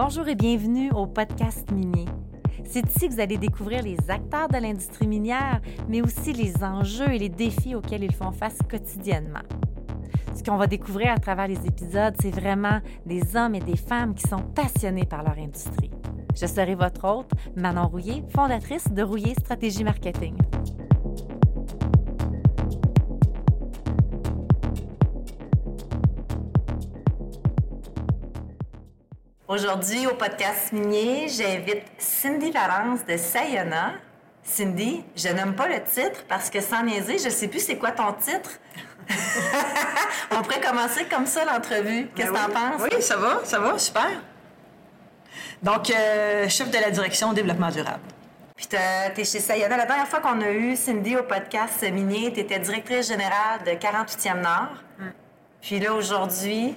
Bonjour et bienvenue au podcast minier. C'est ici que vous allez découvrir les acteurs de l'industrie minière, mais aussi les enjeux et les défis auxquels ils font face quotidiennement. Ce qu'on va découvrir à travers les épisodes, c'est vraiment des hommes et des femmes qui sont passionnés par leur industrie. Je serai votre hôte, Manon Rouillé, fondatrice de Rouillé Stratégie Marketing. Aujourd'hui, au podcast minier, j'invite Cindy Valence de Sayona. Cindy, je n'aime pas le titre parce que sans niaiser, je ne sais plus c'est quoi ton titre. On pourrait commencer comme ça l'entrevue. Qu'est-ce que Ben tu en penses? Oui, ça va, ça va, super. Donc, euh, chef de la direction développement durable. Puis tu es chez Sayona. La dernière fois qu'on a eu Cindy au podcast minier, tu étais directrice générale de 48e Nord. Puis là, aujourd'hui,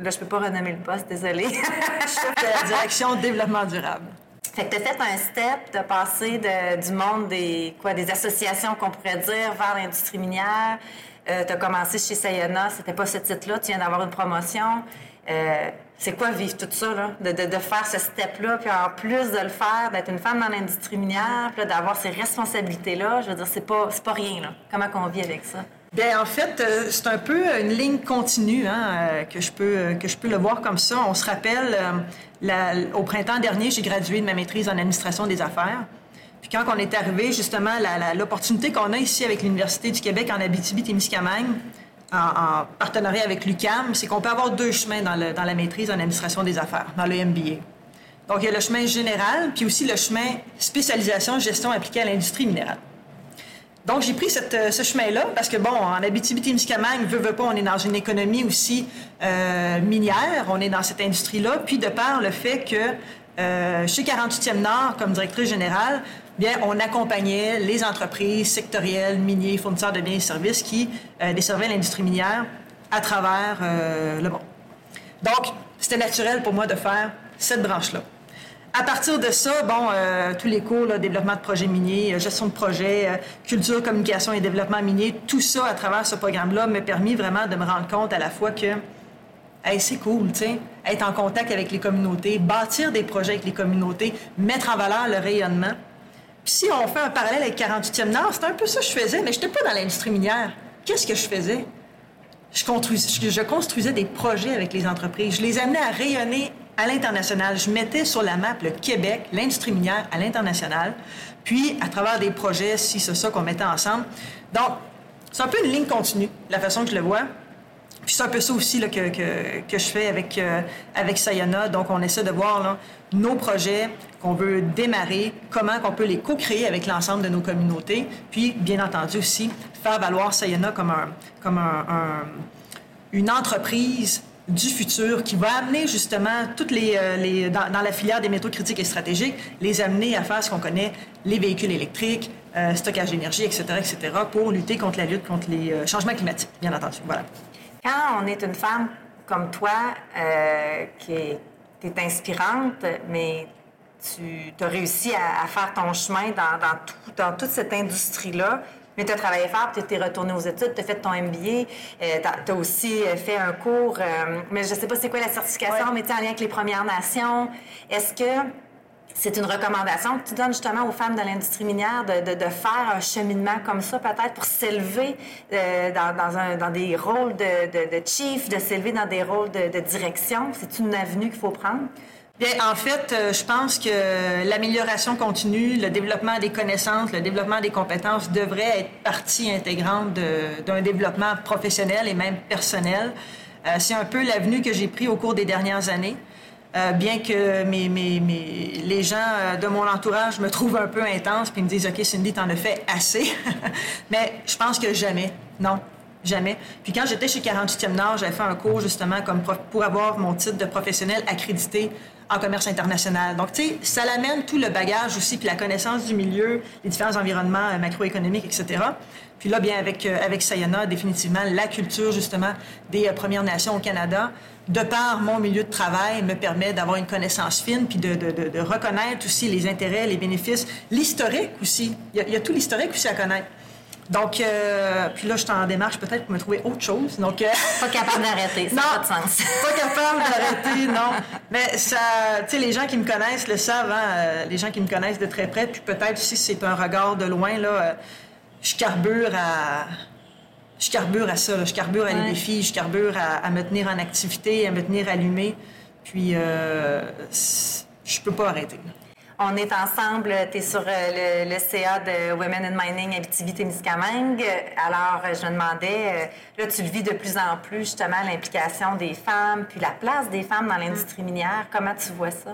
là, je peux pas renommer le poste, désolée. Chef de la direction développement durable. Fait que as fait un step de passer du monde des, quoi, des associations, qu'on pourrait dire, vers l'industrie minière. tu as commencé chez Sayona, c'était pas ce titre-là, tu viens d'avoir une promotion. Euh, c'est quoi vivre tout ça, là? De, de- de faire ce step-là, puis en plus de le faire, d'être une femme dans l'industrie minière, puis d'avoir ces responsabilités-là, je veux dire, c'est pas, c'est pas rien, là. Comment qu'on vit avec ça? Bien, en fait, euh, c'est un peu une ligne continue hein, euh, que, je peux, euh, que je peux le voir comme ça. On se rappelle, au printemps dernier, j'ai gradué de ma maîtrise en administration des affaires. Puis quand on est arrivé, justement, l'opportunité qu'on a ici avec l'Université du Québec en Abitibi-Témiscamingue, en, en partenariat avec l'UQAM, c'est qu'on peut avoir deux chemins dans, dans la maîtrise en administration des affaires, dans le MBA. Donc, il y a le chemin général, puis aussi le chemin spécialisation gestion appliquée à l'industrie minérale. Donc, j'ai pris euh, ce chemin-là parce que, bon, en Abitibi-Témiscamingue, veut, veut pas, on est dans une économie aussi euh, minière, on est dans cette industrie-là. Puis, de par le fait que euh, chez 48e Nord, comme directrice générale, bien, on accompagnait les entreprises sectorielles, miniers, fournisseurs de biens et services qui euh, desservaient l'industrie minière à travers euh, le monde. Donc, c'était naturel pour moi de faire cette branche-là. À partir de ça, bon, euh, tous les cours, là, développement de projets miniers, euh, gestion de projet, euh, culture, communication et développement minier, tout ça à travers ce programme-là m'a permis vraiment de me rendre compte à la fois que, hey, c'est cool, être en contact avec les communautés, bâtir des projets avec les communautés, mettre en valeur le rayonnement. Puis si on fait un parallèle avec 48e Nord, c'est un peu ça que je faisais, mais je n'étais pas dans l'industrie minière. Qu'est-ce que je faisais? je construisais, je construisais des projets avec les entreprises. Je les amenais à rayonner à l'international. Je mettais sur la map le Québec, l'industrie minière à l'international. Puis, à travers des projets, si c'est ça qu'on mettait ensemble. Donc, c'est un peu une ligne continue, la façon que je le vois. Puis c'est un peu ça aussi que, que, que je fais avec, euh, avec Sayona. Donc, on essaie de voir nos projets qu'on veut démarrer, comment qu'on peut les co-créer avec l'ensemble de nos communautés. Puis, bien entendu aussi, faire valoir Sayona comme, un, comme un- une entreprise du futur qui va amener justement toutes les, euh, dans, la filière des métaux critiques et stratégiques, les amener à faire ce qu'on connaît, les véhicules électriques, euh, stockage d'énergie, etc., etc., pour lutter contre la lutte contre les euh, changements climatiques, bien entendu. Voilà. Quand on est une femme comme toi, qui est, inspirante, mais tu as réussi à, faire ton chemin dans, tout, dans toute cette industrie-là, mais tu as travaillé fort, tu es retourné aux études, tu as fait ton MBA, tu as aussi euh, fait un cours, euh, mais je sais pas c'est quoi la certification, Ouais. mais tu en lien avec les Premières Nations. Est-ce que c'est une recommandation que tu donnes justement aux femmes de l'industrie minière de, de- de faire un cheminement comme ça, peut-être pour s'élever euh, dans, dans un- dans des rôles de, de- de chief, de s'élever dans des rôles de, de direction? C'est une avenue qu'il faut prendre? Bien, en fait, euh, je pense que l'amélioration continue, le développement des connaissances, le développement des compétences devrait être partie intégrante d'un développement professionnel et même personnel. Euh, c'est un peu l'avenue que j'ai pris au cours des dernières années. Euh, bien que les gens de mon entourage me trouvent un peu intense puis me disent OK Cindy t'en as fait assez mais je pense que jamais non jamais puis quand j'étais chez 48e Nord j'avais fait un cours justement comme pour avoir mon titre de professionnel accrédité en commerce international donc tu sais ça l'amène tout le bagage aussi puis la connaissance du milieu les différents environnements euh, macroéconomiques etc puis là, bien, avec, euh, avec définitivement, la culture, justement, des euh, Premières Nations au Canada, de par mon milieu de travail, me permet d'avoir une connaissance fine, puis de, de, reconnaître aussi les intérêts, les bénéfices, l'historique aussi. Y il y a tout l'historique aussi à connaître. Donc, euh, puis là, je suis en démarche peut-être pour me trouver autre chose. Donc, euh, Pas capable d'arrêter, ça non, n'a pas de sens. pas capable d'arrêter, non. Mais ça, tu sais, les gens qui me connaissent le savent, hein, euh, les gens qui me connaissent de très près, puis peut-être si c'est un regard de loin, là, je carbure à... Je carbure à ça, là. je carbure à Ouais. les défis, je carbure à, à me tenir en activité, à me tenir allumé. Puis, euh, je peux pas arrêter. On est ensemble, tu es sur euh, le, le CA de Women in Mining Abitibi-Témiscamingue. Alors, euh, je me demandais, euh, là, tu le vis de plus en plus, justement, l'implication des femmes, puis la place des femmes dans l'industrie minière. Comment tu vois ça?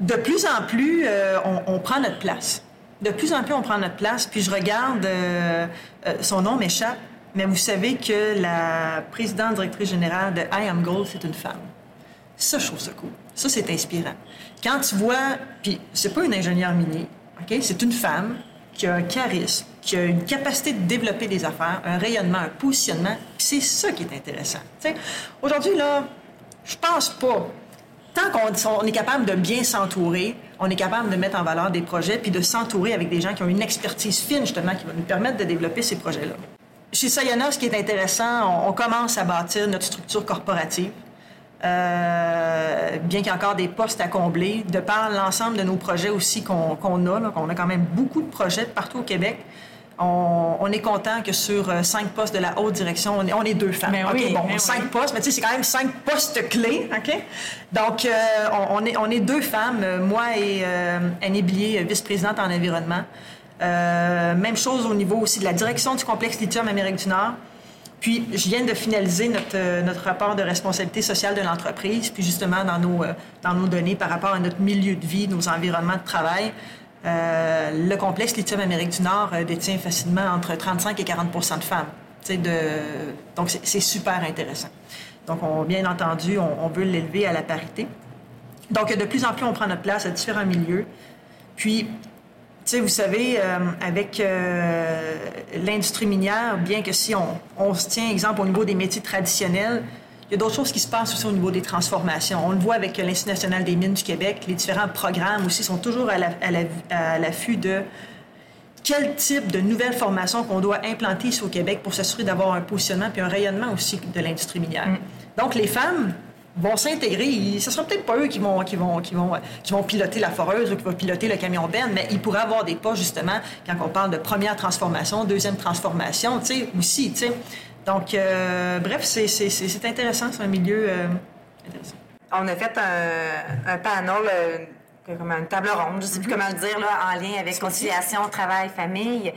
De plus en plus, euh, on, on prend notre place. De plus en plus, on prend notre place. Puis je regarde, euh, euh, son nom m'échappe, mais vous savez que la présidente directrice générale de I Am Gold, c'est une femme. Ça, je trouve ça cool. Ça, c'est inspirant. Quand tu vois, puis c'est pas une ingénieure minier, OK? C'est une femme qui a un charisme, qui a une capacité de développer des affaires, un rayonnement, un positionnement, c'est ça qui est intéressant. Aujourd'hui, là, je pense pas tant qu'on on est capable de bien s'entourer, on est capable de mettre en valeur des projets, puis de s'entourer avec des gens qui ont une expertise fine, justement, qui va nous permettre de développer ces projets-là. Chez Sayona, ce qui est intéressant, on commence à bâtir notre structure corporative. Euh, bien qu'il y ait encore des postes à combler, de par l'ensemble de nos projets aussi qu'on a, là, qu'on a quand même beaucoup de projets partout au Québec, on, on est content que sur euh, cinq postes de la haute direction, on est, on est deux femmes. Oui, bon, cinq oui. postes, mais tu sais, c'est quand même cinq postes clés, OK? Donc, euh, on, on est, on est deux femmes, moi et Annie Blier, vice-présidente en environnement. Même chose au niveau aussi de la direction du complexe lithium Amérique du Nord. Puis, je viens de finaliser notre, euh, notre rapport de responsabilité sociale de l'entreprise, puis justement dans nos, euh, dans nos données par rapport à notre milieu de vie, nos environnements de travail. euh, le complexe Lithium Amérique du Nord détient facilement entre 35 et 40% de femmes. De... Donc, c'est super intéressant. Donc, on, bien entendu, on, veut l'élever à la parité. Donc, de plus en plus, on prend notre place à différents milieux. Puis, sais, vous savez, euh, avec euh, l'industrie minière, bien que si on, on se tient, exemple, au niveau des métiers traditionnels, il y a d'autres choses qui se passent aussi au niveau des transformations. On le voit avec l'Institut national des mines du Québec. Les différents programmes aussi sont toujours à la- à la- à l'affût de quel type de nouvelles formations qu'on doit implanter ici au Québec pour s'assurer d'avoir un positionnement puis un rayonnement aussi de l'industrie minière. Donc, les femmes vont s'intégrer. Ce ne sera peut-être pas eux qui vont, qui, vont, qui, vont, qui vont piloter la foreuse ou qui vont piloter le camion benne, mais ils pourraient avoir des postes, justement, quand on parle de première transformation, deuxième transformation, tu sais, aussi, tu sais. Donc, euh, bref, c'est intéressant, c'est un milieu euh, intéressant. On a fait un, un panel, euh, comme une table ronde, je ne sais plus comment le dire, là, en lien avec conciliation, travail, famille.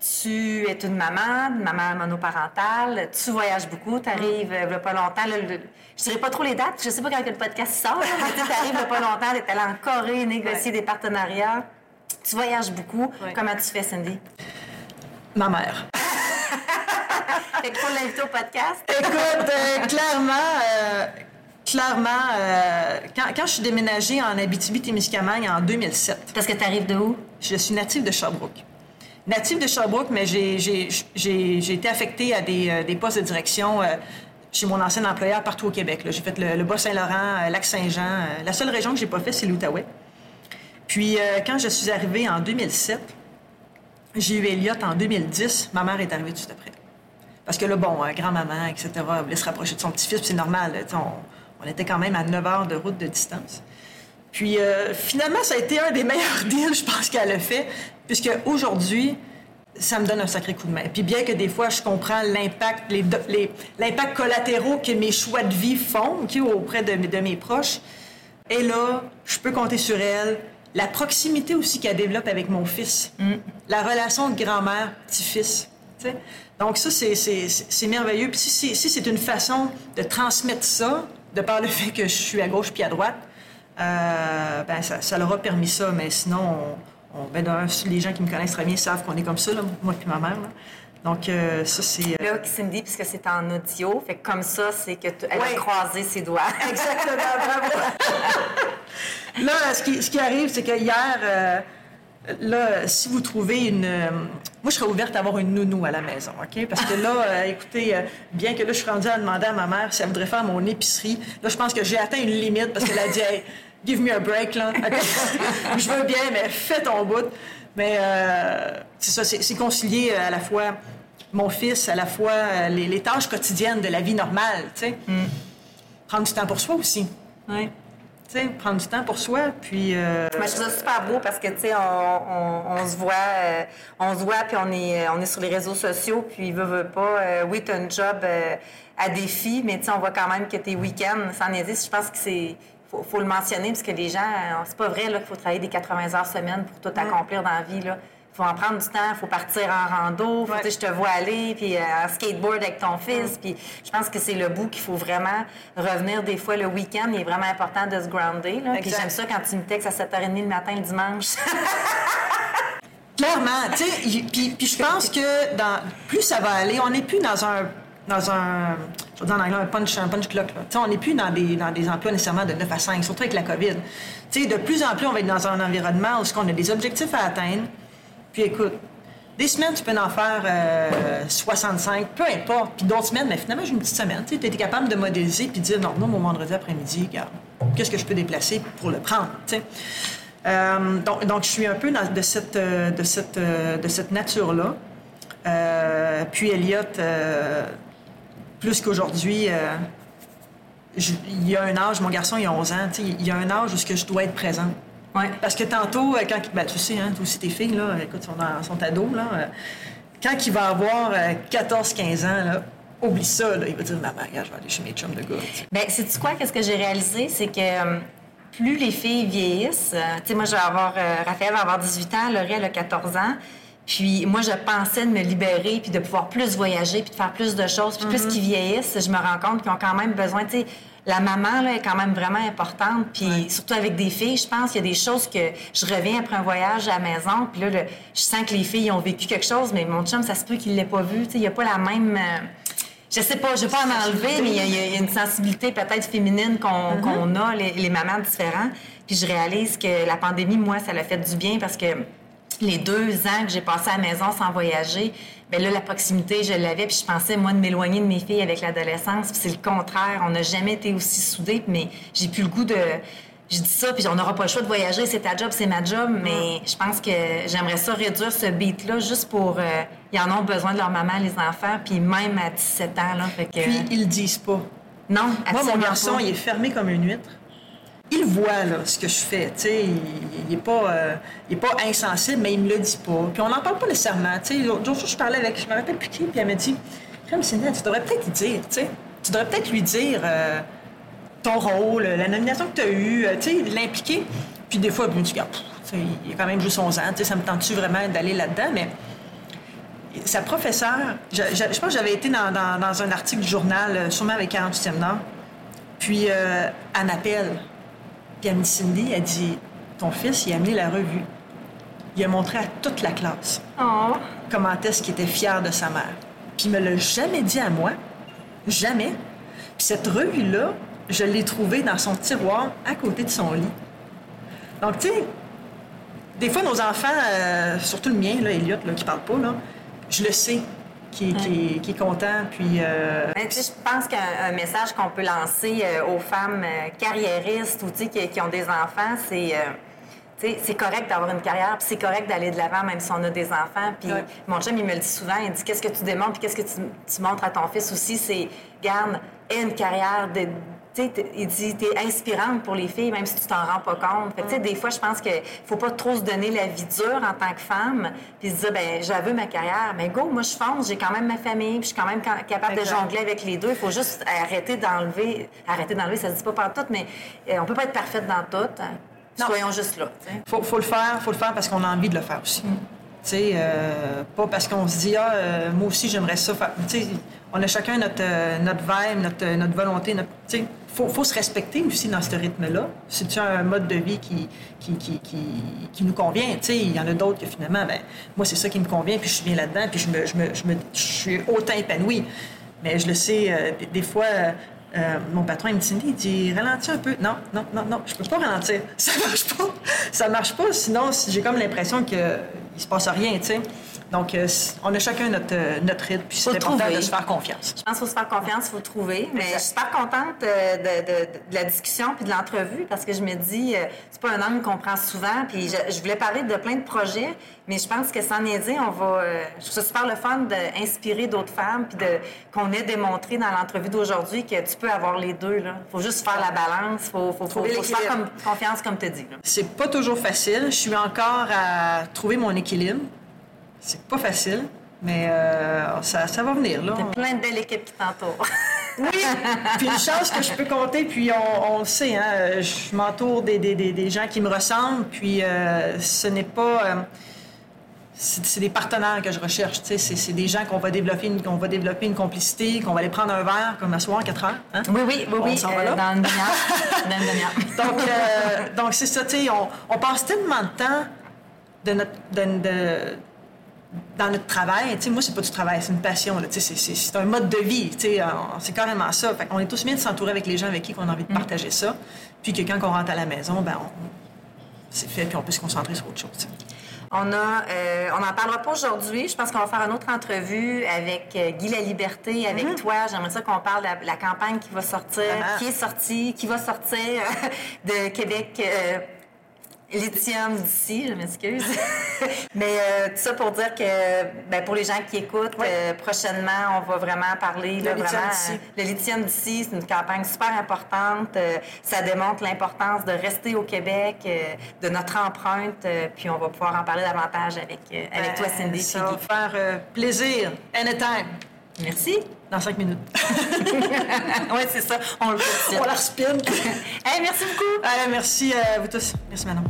Tu es une maman, une maman monoparentale, tu voyages beaucoup, tu arrives il y a pas longtemps, là, le- je dirais pas trop les dates, je sais pas quand le podcast sort, mais tu arrives il y a pas longtemps, tu es allée en Corée négocier des partenariats. Tu voyages beaucoup. Ouais. Comment tu fais, Cindy? Ma mère. Fait qu'il faut l'inviter au podcast? Écoute, euh, clairement, euh, clairement, euh, quand, quand je suis déménagée en Abitibi-Témiscamingue en 2007, Parce que tu arrives de où? je suis native de Sherbrooke. Native de Sherbrooke, mais j'ai- été affectée à des, euh, des postes de direction euh, chez mon ancien employeur partout au Québec. J'ai fait le, Bas-Saint-Laurent, euh, Lac-Saint-Jean. la seule région que j'ai pas fait, c'est l'Outaouais. Puis, quand je suis arrivée en 2007, j'ai eu Elliot en 2010. Ma mère est arrivée tout après. Parce que là, bon, grand-maman, etc., voulait se rapprocher de son petit-fils, c'est normal. on, on était quand même à 9 heures de route de distance. Puis euh, finalement, ça a été un des meilleurs deals, je pense, qu'elle a fait, puisque aujourd'hui, ça me donne un sacré coup de main. Puis bien que des fois, je comprends l'impact, les, les- l'impact collatéraux que mes choix de vie font ok, auprès de, mes- de mes proches, et là, je peux compter sur elle. La proximité aussi qu'elle développe avec mon fils. La relation de grand-mère, petit-fils. tu sais. Donc ça, c'est, c'est, c'est- merveilleux. Puis si, c'est- si c'est une façon de transmettre ça, de par le fait que je suis à gauche puis à droite, ben ça, ça leur a permis ça. Mais sinon, on, on- ben les gens qui me connaissent très bien savent qu'on est comme ça, là, moi puis ma mère. là. Donc euh, ça, c'est... euh, Là, Cindy, puisque c'est en audio, fait comme ça, c'est que tu- elle Ouais. a croisé ses doigts. Exactement, bravo. là, ce qui, ce qui arrive, c'est que hier, euh, là, si vous trouvez une. euh, moi, je serais ouverte à avoir une nounou à la maison, OK? Parce que là, euh, écoutez, euh, bien que là, je suis rendue à demander à ma mère si elle voudrait faire mon épicerie, là, je pense que j'ai atteint une limite parce qu'elle a dit, hey, give me a break, là. Je veux bien, mais fais ton bout. Mais c'est ça, c'est concilier à la fois mon fils, à la fois les, les tâches quotidiennes de la vie normale, tu sais. Prendre du temps pour soi aussi. Oui. Prendre du temps pour soi, puis... euh, Moi, je trouve ça super beau parce que, tu sais, on, on, on se voit, euh, on se voit, puis on est, on est sur les réseaux sociaux, puis veut, veut pas. euh, oui, tu as un job euh, à défi, mais tu sais, on voit quand même que tes week-ends, sans existe. Je pense que c'est. Faut, faut le mentionner parce que les gens, euh, c'est pas vrai là, qu'il faut travailler des 80 heures semaine pour tout accomplir dans la vie. Là. Faut en prendre du temps, faut partir en rando, faut, Ouais. je te vois aller, puis euh, en skateboard avec ton fils. Puis je pense que c'est le bout qu'il faut vraiment revenir des fois le week-end. Il est vraiment important de se grounder. Là. Puis j'aime ça quand tu me textes à 7h30 le matin le dimanche. Clairement, tu sais, puis, puis je pense que dans, plus ça va aller, on n'est plus dans un, dans un, je dire en anglais, un punch, un punch clock. là. On n'est plus dans des, dans des emplois nécessairement de 9 à 5, surtout avec la COVID. Tu sais, de plus en plus, on va être dans un environnement où on a des objectifs à atteindre. Puis écoute, des semaines, tu peux en faire euh, 65, peu importe. Puis d'autres semaines, mais finalement, j'ai une petite semaine. Tu es capable de modéliser puis de dire, non, moi, mon vendredi après-midi, regarde, qu'est-ce que je peux déplacer pour le prendre. Euh, donc, je suis un peu dans- de cette, euh, de cette, euh, nature-là. Euh, puis Elliot, euh, plus qu'aujourd'hui, euh, il y a un âge, mon garçon, il a 11 ans, il y a un âge où je dois être présente. Ouais. Parce que tantôt, euh, quand, ben, tu sais, hein, toi aussi tes filles, là, écoute, sont, dans, sont ados, là, euh, quand il va avoir euh, 14-15 ans, là, oublie ça, là, il va dire, maman, regarde, je vais aller chez mes chums de gars. Ben, sais-tu quoi? Qu'est-ce que j'ai réalisé? C'est que euh, plus les filles vieillissent, euh, tu sais, moi, je vais avoir, euh, Raphaël va avoir 18 ans, Laurie, elle a 14 ans. Puis moi, je pensais de me libérer, puis de pouvoir plus voyager, puis de faire plus de choses. Puis plus qu'ils vieillissent, je me rends compte qu'ils ont quand même besoin, tu sais, la maman, là, est quand même vraiment importante. Puis surtout avec des filles, je pense qu'il y a des choses que je reviens après un voyage à la maison, puis là, le- je sens que les filles ont vécu quelque chose, mais mon chum, ça se peut qu'il l'ait pas vu. Tu sais, il n'y a pas la même... euh, je sais pas, je vais pas en enlever, mais il y a- y, une sensibilité peut-être féminine qu'on qu'on a, les, les mamans différents. Puis je réalise que la pandémie, moi, ça l'a fait du bien parce que les deux ans que j'ai passé à la maison sans voyager, ben là, la proximité, je l'avais, puis je pensais, moi, de m'éloigner de mes filles avec l'adolescence. Puis c'est le contraire. On n'a jamais été aussi soudés, mais j'ai plus le goût de... Je dis ça, puis on n'aura pas le choix de voyager, c'est ta job, c'est ma job, mais je pense que j'aimerais ça réduire ce beat-là juste pour... euh, ils en ont besoin de leur maman, les enfants, puis même à 17 ans, là, fait que... Puis, ils le disent pas. non, Moi, mon garçon, pas. il est fermé comme une huître. Il voit ce que je fais, il, il est pas, euh, pas insensible, mais il me le dit pas. Puis on n'en parle pas nécessairement. L'autre jour, je parlais avec, je me rappelle plus qui, puis elle m'a dit, Céline, tu devrais peut-être lui dire, tu devrais peut-être lui dire euh, ton rôle, la nomination que tu as eue, euh, l'impliquer. Puis des fois, je me dis, il a quand même juste 11 ans, ça me tente-tu vraiment d'aller là-dedans, mais sa professeure, je, pense que j'avais été dans, un article du journal, euh, sûrement avec 48e Nord, puis euh, elle m'appelle, puis elle me dit, Cindy, elle dit, ton fils, il a amené la revue. Il a montré à toute la classe Oh. comment est-ce qu'il était fier de sa mère. Puis il me l'a jamais dit à moi, jamais. Puis cette revue-là, je l'ai trouvée dans son tiroir à côté de son lit. Donc, tu sais, des fois, nos enfants, euh, surtout le mien, là, Elliot, là, qui parle pas, là, je le sais, qui, est- qui est- qui est content, puis... euh, Ben, je pense qu'un un message qu'on peut lancer euh, aux femmes euh, carriéristes ou qui, qui ont des enfants, c'est. euh, tu sais, c'est correct d'avoir une carrière, puis c'est correct d'aller de l'avant même si on a des enfants. Puis Ouais. mon chum, il me le dit souvent, il dit qu'est-ce que tu démontres, puis qu'est-ce que tu, tu montres à ton fils aussi, c'est garde, aie une carrière de. Tu sais, t'es- il dit, t'es inspirante pour les filles, même si tu t'en rends pas compte. Fait que, tu sais, des fois, je pense qu'il faut pas trop se donner la vie dure en tant que femme, puis se dire, ben, j'avais ma carrière, mais go, moi, je fonce, j'ai quand même ma famille, puis je suis quand même ca- capable de jongler avec les deux. Il faut juste arrêter d'enlever, arrêter d'enlever, ça se dit pas par tout, mais euh, on peut pas être parfaite dans tout. hein. Soyons juste là. faut, faut le faire, faut le faire parce qu'on a envie de le faire aussi. Tu sais, euh, pas parce qu'on se dit, ah, euh, moi aussi, j'aimerais ça. Tu sais, on a chacun notre, euh, notre notre, notre volonté. Notre, tu sais, faut, faut se respecter aussi dans ce rythme-là. C'est un mode de vie qui, qui, qui, qui, nous convient? Tu sais, il y en a d'autres que finalement, ben, moi, c'est ça qui me convient, puis je suis bien là-dedans, puis je, me, je, me, je, me, je suis autant épanouie. Mais je le sais, euh, des, fois, euh, euh, mon patron, il me dit, il dit, ralentis un peu. Non, non, non, non, je peux pas ralentir. Ça marche pas. Ça marche pas. Sinon, si- j'ai comme l'impression qu'il se passe rien, tu sais. Donc, euh, on a chacun notre, euh, notre rythme, puis c'est important trouver. de se faire confiance. Je pense qu'il faut se faire confiance, il faut trouver. Mais Exact. je suis super contente euh, de, de- de la discussion puis de l'entrevue parce que je me dis, euh, c'est pas un angle qu'on prend souvent. Puis je, je voulais parler de plein de projets, mais je pense que sans niaiser, on va. je trouve ça super le fun d'inspirer d'autres femmes puis qu'on ait démontré dans l'entrevue d'aujourd'hui que tu peux avoir les deux. Il faut juste faire la balance, il faut, faut, faut, se faire comme- confiance, comme tu dis. C'est pas toujours facile. Je suis encore à trouver mon équilibre. C'est pas facile, mais euh, ça, ça va venir, là. Il y a plein de belles équipes qui t'entourent. Oui, puis une chance que je peux compter, puis on, on le sait, hein, je m'entoure des, des- des- des gens qui me ressemblent, puis euh, ce n'est pas... euh, c'est des partenaires que je recherche, tu sais, c'est des gens qu'on va développer une, qu'on va développer une complicité, qu'on va aller prendre un verre, comme à soir, 4 heures. hein? Oui, oui, oui, On oui. va là? dans une demi-heure. Dans une demi-heure. Donc, euh, donc c'est ça, tu sais, on, on passe tellement de temps de notre, de- de- dans notre travail. Tu sais, moi, c'est pas du travail, c'est une passion. tu sais, C'est un mode de vie. tu sais, on- C'est carrément ça. Fait on est tous bien de s'entourer avec les gens avec qui on a envie de partager ça. Puis que quand on rentre à la maison, ben, on- c'est fait, puis on peut se concentrer sur autre chose. On a, euh, on n'en parlera pas aujourd'hui. Je pense qu'on va faire une autre entrevue avec euh, Guy La Liberté, avec toi. J'aimerais ça qu'on parle de la, la campagne qui va sortir, Vraiment. qui est sortie, qui va sortir euh, de Québec. euh, Lithium d'ici, je m'excuse. Mais euh, tout ça pour dire que ben, pour les gens qui écoutent, Oui. euh, prochainement, on va vraiment parler. là, Le lithium vraiment, d'ici. euh, le lithium d'ici, c'est une campagne super importante. Ça démontre l'importance de rester au Québec, de notre empreinte. puis on va pouvoir en parler davantage avec, avec toi, Cindy. Ben, Ça va faire plaisir, anytime, Merci. dans cinq minutes. oui, c'est ça. On le fait. on la respire. Hey, merci beaucoup. Allez, merci à vous tous. Merci, madame.